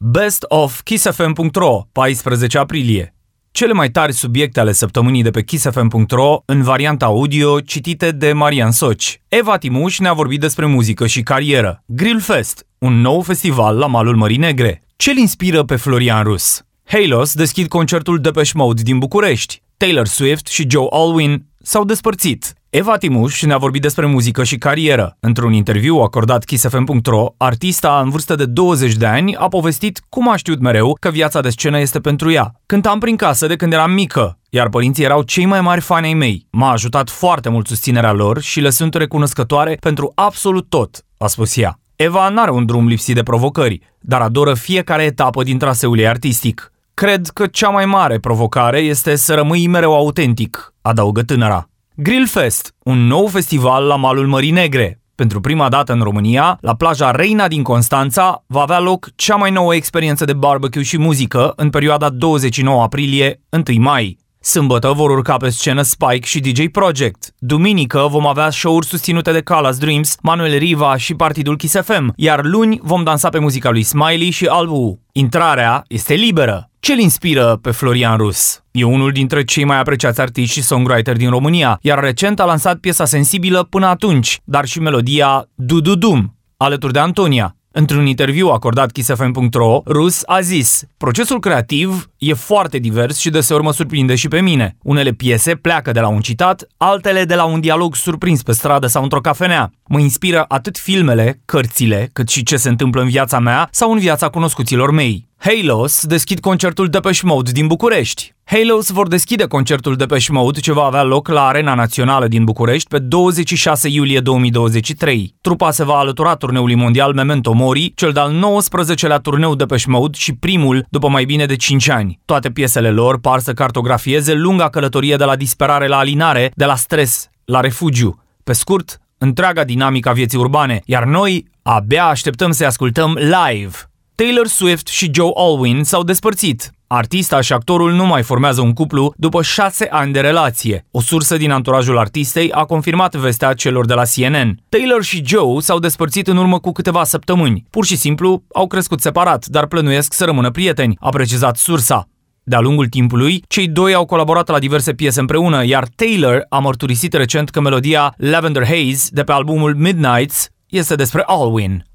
Best of kissfm.ro, 14 aprilie. Cele mai tari subiecte ale săptămânii de pe kissfm.ro în varianta audio citite de Marian Soci. Eva Timuș ne-a vorbit despre muzică și carieră. Grill Fest, un nou festival la malul Mării Negre. Ce-l inspiră pe Florian Rus? Halos deschid concertul Depeche Mode din București. Taylor Swift și Joe Alwyn s-au despărțit. Eva Timuș ne-a vorbit despre muzică și carieră. Într-un interviu acordat kissfm.ro, artista în vârstă de 20 de ani a povestit cum a știut mereu că viața de scenă este pentru ea. Cântam prin casă de când eram mică, iar părinții erau cei mai mari fani ai mei. M-a ajutat foarte mult susținerea lor și le sunt recunoscătoare pentru absolut tot, a spus ea. Eva n-are un drum lipsit de provocări, dar adoră fiecare etapă din traseul ei artistic. Cred că cea mai mare provocare este să rămâi mereu autentic, adaugă tânăra. Grill Fest, un nou festival la malul Mării Negre. Pentru prima dată în România, la plaja Reina din Constanța, va avea loc cea mai nouă experiență de barbecue și muzică în perioada 29 aprilie-1 mai. Sâmbătă vor urca pe scenă Spike și DJ Project. Duminică vom avea show-uri susținute de Calas Dreams, Manuel Riva și Partidul Kiss FM, iar luni vom dansa pe muzica lui Smiley și Albu. Intrarea este liberă. Ce-l inspiră pe Florian Rus? E unul dintre cei mai apreciați artiști și songwriter din România, iar recent a lansat piesa sensibilă până atunci, dar și melodia Du Du Dum, alături de Antonia. Într-un interviu acordat kissfm.ro, Rus a zis Procesul creativ e foarte divers și deseori mă surprinde și pe mine. Unele piese pleacă de la un citat, altele de la un dialog surprins pe stradă sau într-o cafenea. Mă inspiră atât filmele, cărțile, cât și ce se întâmplă în viața mea sau în viața cunoscuților mei. Halos deschid concertul Depeche Mode din București. Halos vor deschide concertul Depeche Mode ce va avea loc la Arena Națională din București pe 26 iulie 2023. Trupa se va alătura turneului mondial Memento Mori, cel de-al 19-lea turneu Depeche Mode și primul după mai bine de 5 ani. Toate piesele lor par să cartografieze lunga călătorie de la disperare la alinare, de la stres la refugiu. Pe scurt, întreaga dinamică a vieții urbane, iar noi abia așteptăm să ascultăm live. Taylor Swift și Joe Alwyn s-au despărțit. Artista și actorul nu mai formează un cuplu după șase ani de relație. O sursă din anturajul artistei a confirmat vestea celor de la CNN. Taylor și Joe s-au despărțit în urmă cu câteva săptămâni. Pur și simplu au crescut separat, dar plănuiesc să rămână prieteni, a precizat sursa. De-a lungul timpului, cei doi au colaborat la diverse piese împreună, iar Taylor a mărturisit recent că melodia Lavender Haze de pe albumul Midnights este despre Alwyn.